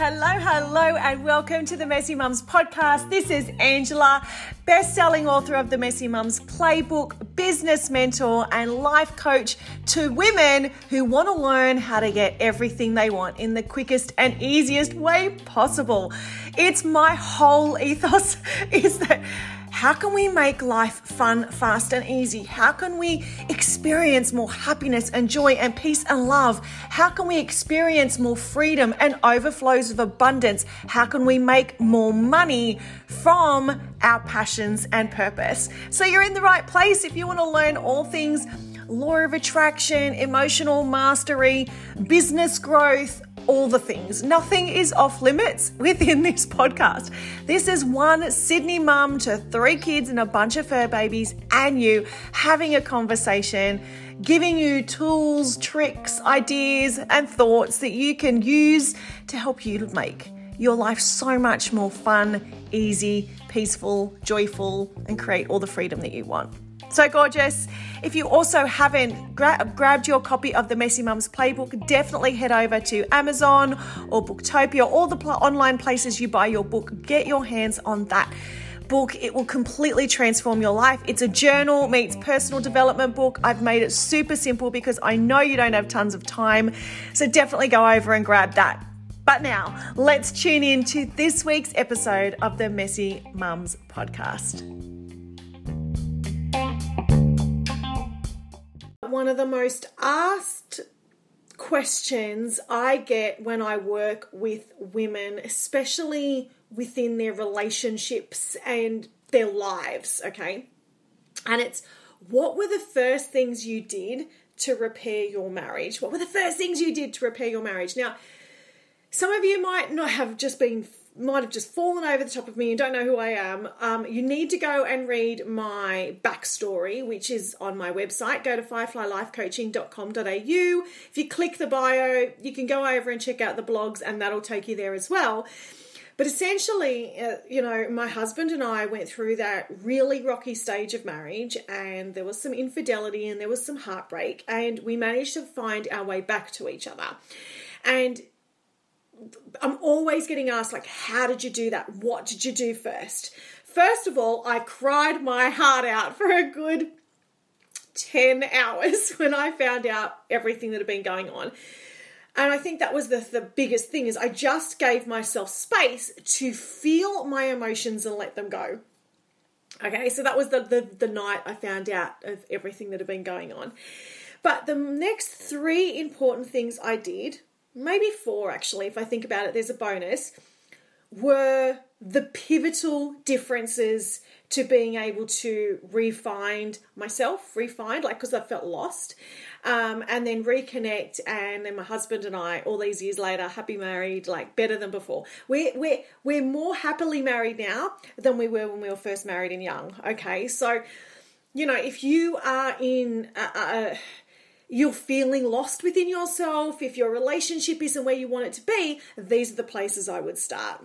Hello, hello, and welcome to the Messy Mums podcast. This is Angela, best selling author of the Messy Mums Playbook, business mentor, and life coach to women who want to learn how to get everything they want in the quickest and easiest way possible. It's my whole ethos is that how can we make life fun, fast, and easy? How can we experience more happiness and joy and peace and love? How can we experience more freedom and overflows of abundance? How can we make more money from our passions and purpose? So, you're in the right place if you want to learn all things law of attraction, emotional mastery, business growth all the things. Nothing is off limits within this podcast. This is one Sydney mum to three kids and a bunch of fur babies, and you having a conversation, giving you tools, tricks, ideas, and thoughts that you can use to help you make your life so much more fun, easy, peaceful, joyful, and create all the freedom that you want. So gorgeous. If you also haven't gra- grabbed your copy of the Messy Mums Playbook, definitely head over to Amazon or Booktopia, all the pl- online places you buy your book. Get your hands on that book. It will completely transform your life. It's a journal meets personal development book. I've made it super simple because I know you don't have tons of time. So definitely go over and grab that. But now, let's tune in to this week's episode of the Messy Mums podcast. One of the most asked questions I get when I work with women, especially within their relationships and their lives, okay? And it's what were the first things you did to repair your marriage? What were the first things you did to repair your marriage? Now, some of you might not have just been might have just fallen over the top of me and don't know who I am, um, you need to go and read my backstory, which is on my website. Go to fireflylifecoaching.com.au. If you click the bio, you can go over and check out the blogs, and that'll take you there as well. But essentially, uh, you know, my husband and I went through that really rocky stage of marriage, and there was some infidelity and there was some heartbreak, and we managed to find our way back to each other. And I'm always getting asked, like, how did you do that? What did you do first? First of all, I cried my heart out for a good 10 hours when I found out everything that had been going on. And I think that was the, the biggest thing is I just gave myself space to feel my emotions and let them go. Okay, so that was the, the, the night I found out of everything that had been going on. But the next three important things I did maybe four actually, if I think about it, there's a bonus, were the pivotal differences to being able to refine myself, refine, like because I felt lost, um, and then reconnect. And then my husband and I, all these years later, happy married, like better than before. We're we're we're more happily married now than we were when we were first married and young. Okay, so you know if you are in a, a you're feeling lost within yourself, if your relationship isn't where you want it to be, these are the places I would start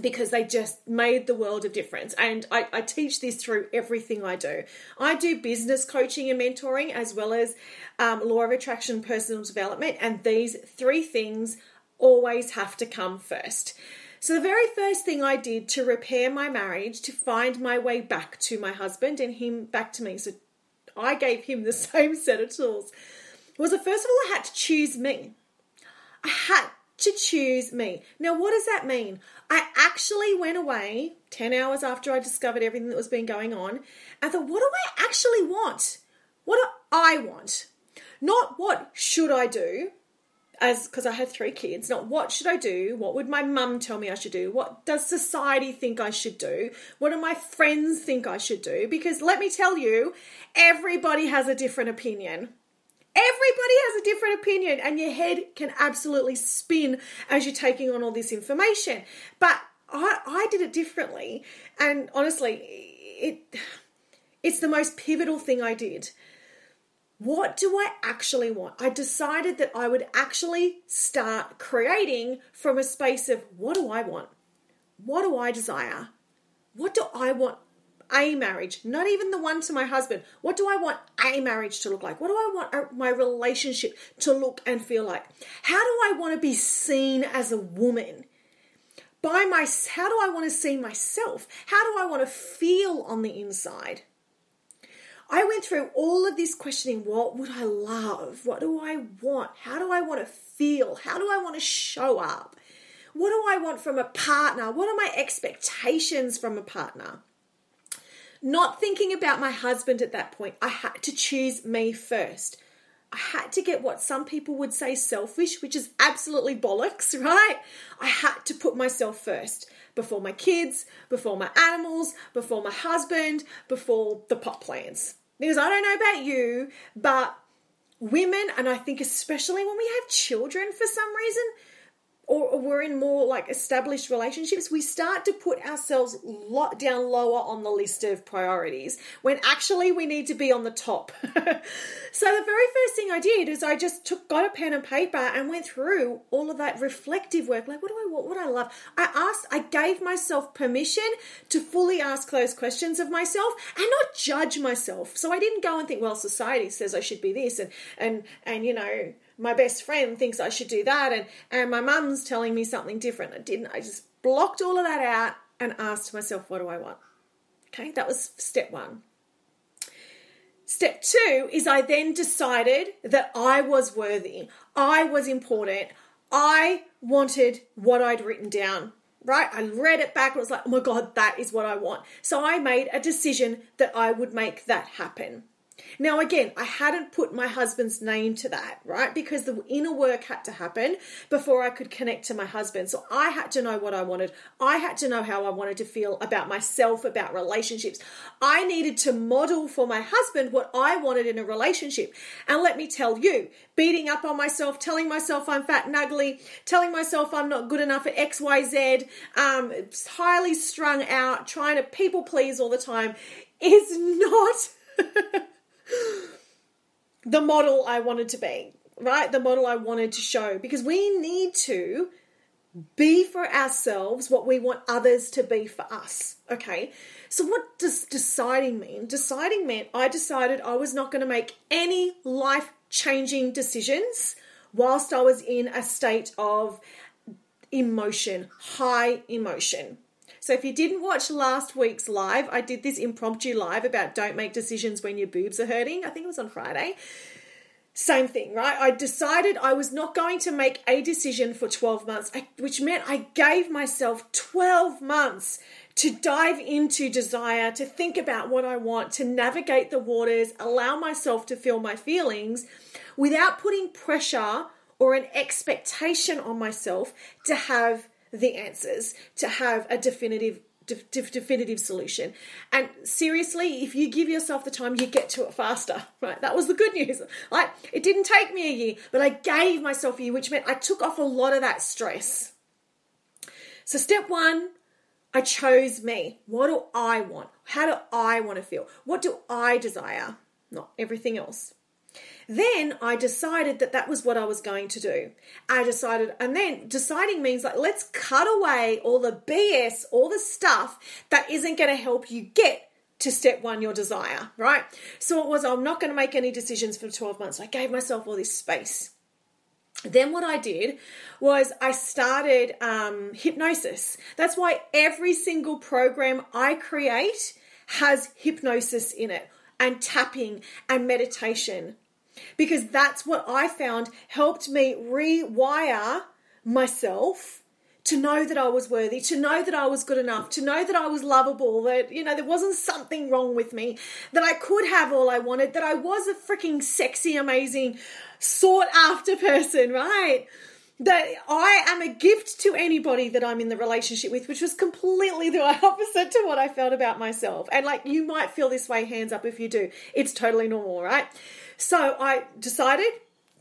because they just made the world of difference. And I, I, teach this through everything I do. I do business coaching and mentoring as well as um, law of attraction, personal development, and these three things always have to come first. So, the very first thing I did to repair my marriage, to find my way back to my husband and him back to me, so I gave him the same set of tools was that first of all, I had to choose me. I had to choose me. Now, what does that mean? I actually went away 10 hours after I discovered everything that was been going on and thought, what do I actually want? What do I want? Not what should I do, as because I had three kids, not what should I do? What would my mum tell me I should do? What does society think I should do? What do my friends think I should do? Because let me tell you, everybody has a different opinion. Everybody has a different opinion, and your head can absolutely spin as you're taking on all this information. But I, I did it differently, and honestly, it it's the most pivotal thing I did what do I actually want? I decided that I would actually start creating from a space of what do I want? What do I desire? What do I want a marriage, not even the one to my husband. What do I want a marriage to look like? What do I want uh, my relationship to look and feel like? How do I want to be seen as a woman? By my, how do I want to see myself? How do I want to feel on the inside? I went through all of this questioning what would I love? What do I want? How do I want to feel? How do I want to show up? What do I want from a partner? What are my expectations from a partner? Not thinking about my husband at that point, I had to choose me first. I had to get what some people would say selfish, which is absolutely bollocks, right? I had to put myself first before my kids, before my animals, before my husband, before the pot plants. Because I don't know about you, but women, and I think especially when we have children for some reason, or we're in more like established relationships, we start to put ourselves down lower on the list of priorities when actually we need to be on the top. so the very first thing I did is I just took got a pen and paper and went through all of that reflective work. Like, what do I want? What I love? I asked, I gave myself permission to fully ask those questions of myself and not judge myself. So I didn't go and think, well, society says I should be this, and and and you know my best friend thinks I should do that, and, and my mum's telling me something different. I didn't. I just blocked all of that out and asked myself, what do I want? Okay, that was step one. Step two is I then decided that I was worthy, I was important, I wanted what I'd written down. Right? I read it back and was like, oh my God, that is what I want. So I made a decision that I would make that happen. Now, again, I hadn't put my husband's name to that, right? Because the inner work had to happen before I could connect to my husband. So I had to know what I wanted. I had to know how I wanted to feel about myself, about relationships. I needed to model for my husband what I wanted in a relationship. And let me tell you, beating up on myself, telling myself I'm fat and ugly, telling myself I'm not good enough at XYZ, um, highly strung out, trying to people please all the time is not. the model I wanted to be, right? The model I wanted to show because we need to be for ourselves what we want others to be for us. Okay. So, what does deciding mean? Deciding meant I decided I was not going to make any life changing decisions whilst I was in a state of emotion, high emotion. So if you didn't watch last week's live, I did this impromptu live about don't make decisions when your boobs are hurting. I think it was on Friday. Same thing, right? I decided I was not going to make a decision for 12 months, which meant I gave myself 12 months to dive into desire, to think about what I want, to navigate the waters, allow myself to feel my feelings without putting pressure or an expectation on myself to have the answers to have a definitive definitive solution. And seriously, if you give yourself the time, you get to it faster, right? That was the good news. Like, it didn't take me a year, but I gave myself a year, which meant I took off a lot of that stress. So, step one, I chose me. What do I want? How do I want to feel? What do I desire? Not everything else. Then I decided that that was what I was going to do. I decided, and then deciding means like, let's cut away all the BS, all the stuff that isn't going to help you get to step one, your desire, right? So it was, I'm not going to make any decisions for 12 months. I gave myself all this space. Then what I did was I started um, hypnosis. That's why every single program I create has hypnosis in it and tapping and meditation because that's what I found helped me rewire myself to know that I was worthy, to know that I was good enough, to know that I was lovable, that, you know, there wasn't something wrong with me, that I could have all I wanted, that I was a freaking sexy, amazing, sought after person, right? That I am a gift to anybody that I'm in the relationship with, which was completely the opposite to what I felt about myself. And like, you might feel this way, hands up if you do. It's totally normal, right? So I decided,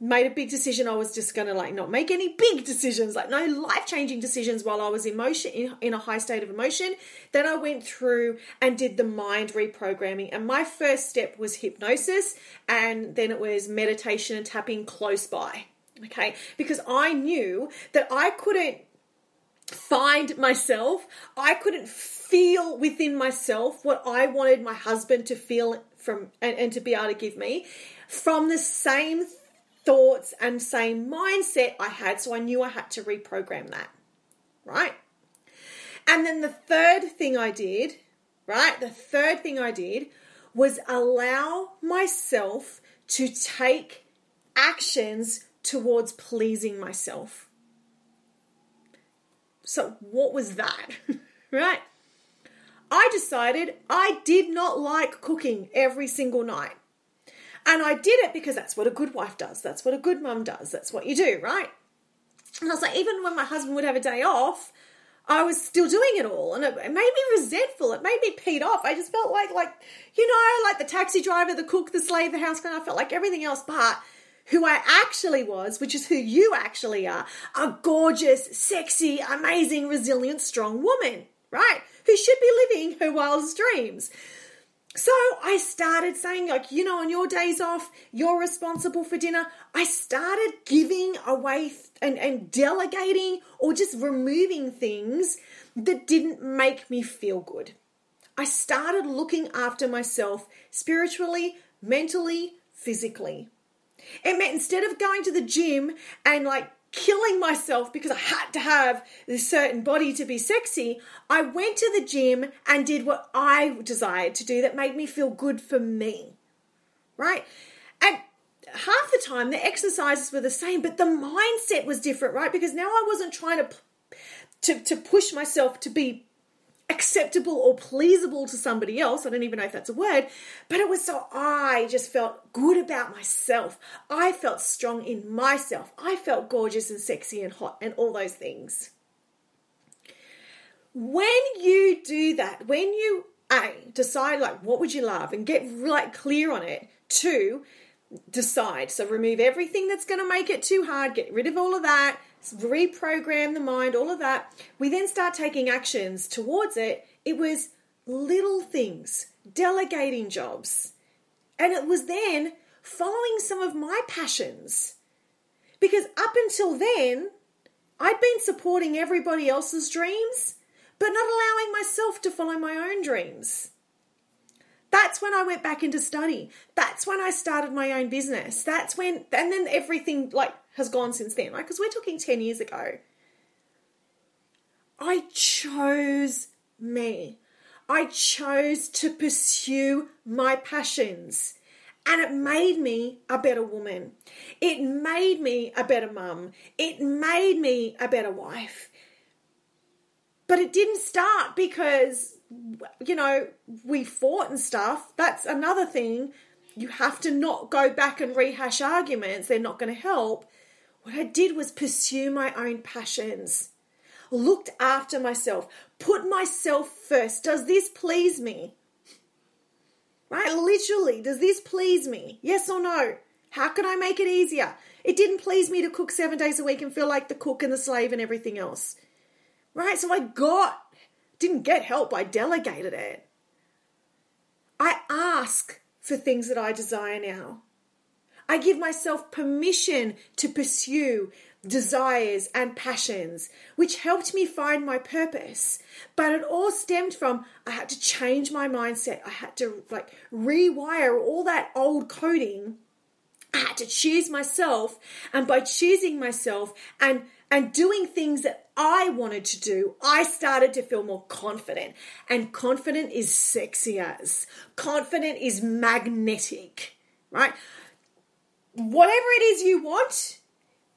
made a big decision. I was just going to like not make any big decisions, like no life changing decisions while I was emotion in, in a high state of emotion. Then I went through and did the mind reprogramming. And my first step was hypnosis, and then it was meditation and tapping close by. Okay, because I knew that I couldn't find myself. I couldn't feel within myself what I wanted my husband to feel from and, and to be able to give me from the same thoughts and same mindset I had. So I knew I had to reprogram that. Right? And then the third thing I did, right? The third thing I did was allow myself to take actions towards pleasing myself. So, what was that? right? I decided I did not like cooking every single night. And I did it because that's what a good wife does. That's what a good mum does. That's what you do, right? And I was like, even when my husband would have a day off, I was still doing it all, and it, made me resentful. It made me peed off. I just felt like, like you know, like the taxi driver, the cook, the slave, the house. I felt like everything else, but who I actually was, which is who you actually are, a gorgeous, sexy, amazing, resilient, strong woman, right? Who should be living her wildest dreams. So I started saying, like, you know, on your days off, you're responsible for dinner. I started giving away and, and delegating or just removing things that didn't make me feel good. I started looking after myself spiritually, mentally, physically. It meant instead of going to the gym and like killing myself because I had to have this certain body to be sexy, I went to the gym and did what I desired to do that made me feel good for me. Right? And half the time the exercises were the same, but the mindset was different, right? Because now I wasn't trying to to, to push myself to be acceptable or pleasable to somebody else. I don't even know if that's a word, but it was so I just felt good about myself. I felt strong in myself. I felt gorgeous and sexy and hot and all those things. When you do that, when you A, decide like what would you love and get like clear on it, two, decide. So remove everything that's going to make it too hard, get rid of all of that, reprogram the mind, all of that. We then start taking actions towards it. It was little things, delegating jobs. And it was then following some of my passions. Because up until then, I'd been supporting everybody else's dreams, but not allowing myself to follow my own dreams. That's when I went back into study. That's when I started my own business. That's when, and then everything like has gone since then, right? Because we're talking 10 years ago. I chose me. I chose to pursue my passions. And it made me a better woman. It made me a better mum. It made me a better wife. But it didn't start because you know, we fought and stuff. That's another thing. You have to not go back and rehash arguments, they're not going to help. What I did was pursue my own passions, looked after myself, put myself first. Does this please me? Right? Literally, does this please me? Yes or no? How can I make it easier? It didn't please me to cook seven days a week and feel like the cook and the slave and everything else. Right? So I got didn't get help, I delegated it. I ask for things that I desire now. I give myself permission to pursue desires and passions, which helped me find my purpose. But it all stemmed from I had to change my mindset. I had to like rewire all that old coding. I had to choose myself, and by choosing myself and and doing things that I wanted to do, I started to feel more confident. And confident is sexy as. Confident is magnetic, right? Whatever it is you want,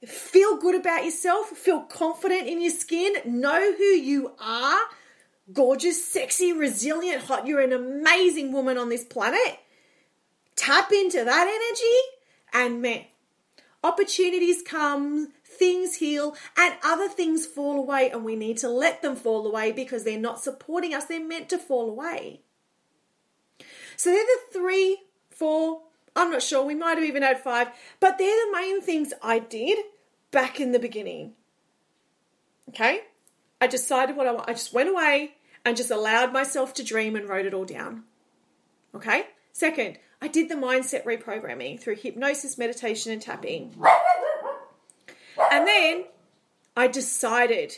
feel good about yourself, feel confident in your skin, know who you are. Gorgeous, sexy, resilient, hot. You're an amazing woman on this planet. Tap into that energy, and man, opportunities come, things heal, and other things fall away, and we need to let them fall away because they're not supporting us. They're meant to fall away. So they're the three, four, I'm not sure, we might have even had five, but they're the main things I did back in the beginning. Okay? I decided what I want. I just went away and just allowed myself to dream and wrote it all down. Okay? Second, I did the mindset reprogramming through hypnosis, meditation, and tapping. And then I decided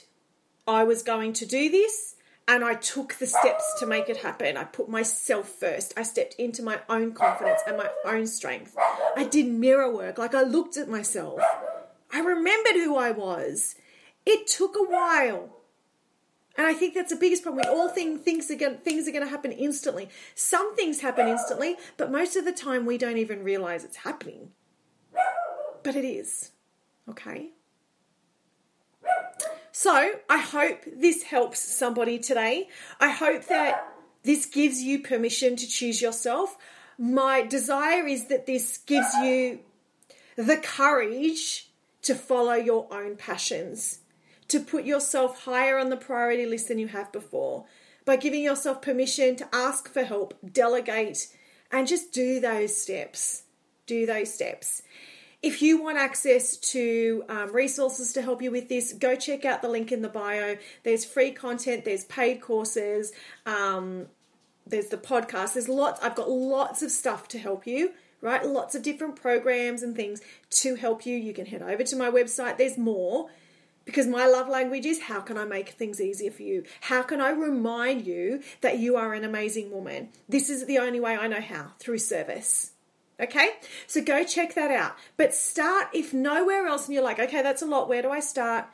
I was going to do this and I took the steps to make it happen. I put myself first. I stepped into my own confidence and my own strength. I did mirror work. Like I looked at myself. I remembered who I was. It took a while. And I think that's the biggest problem. We all think things are going things are going to happen instantly. Some things happen instantly, but most of the time we don't even realize it's happening. But it is. Okay? So, I hope this helps somebody today. I hope that this gives you permission to choose yourself. My desire is that this gives you the courage to follow your own passions to put yourself higher on the priority list than you have before by giving yourself permission to ask for help, delegate, and just do those steps. Do those steps. If you want access to um, resources to help you with this, go check out the link in the bio. There's free content, there's paid courses, um, there's the podcast. There's lots, I've got lots of stuff to help you, right? Lots of different programs and things to help you. You can head over to my website, there's more because my love language is how can I make things easier for you? How can I remind you that you are an amazing woman? This is the only way I know how through service. Okay, so go check that out. But start if nowhere else and you're like, okay, that's a lot. Where do I start?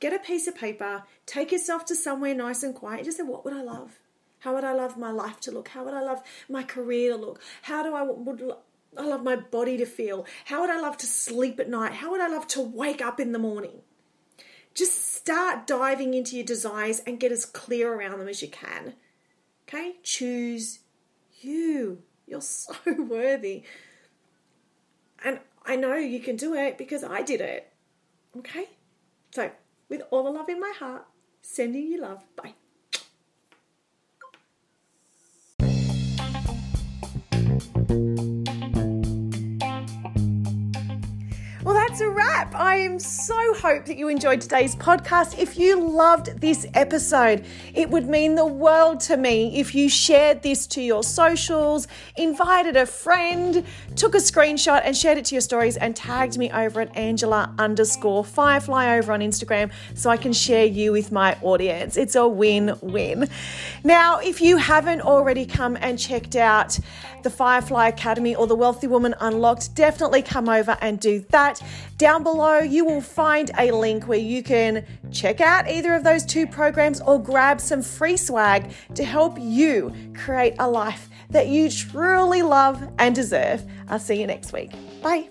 Get a piece of paper, take yourself to somewhere nice and quiet. Just say, what would I love? How would I love my life to look? How would I love my career to look? How do I would I love my body to feel? How would I love to sleep at night? How would I love to wake up in the morning? just start diving into your desires and get as clear around them as you can. Okay? Choose you. You're so worthy. And I know you can do it because I did it. Okay? So, with all the love in my heart, sending you love. Bye. That's a wrap. I am so hope that you enjoyed today's podcast. If you loved this episode, it would mean the world to me if you shared this to your socials, invited a friend, took a screenshot and shared it to your stories and tagged me over at Angela underscore Firefly over on Instagram so I can share you with my audience. It's a win-win. Now, if you haven't already come and checked out the Firefly Academy or the Wealthy Woman Unlocked, definitely come over and do that. Down below, you will find a link where you can check out either of those two programs or grab some free swag to help you create a life that you truly love and deserve. I'll see you next week. Bye.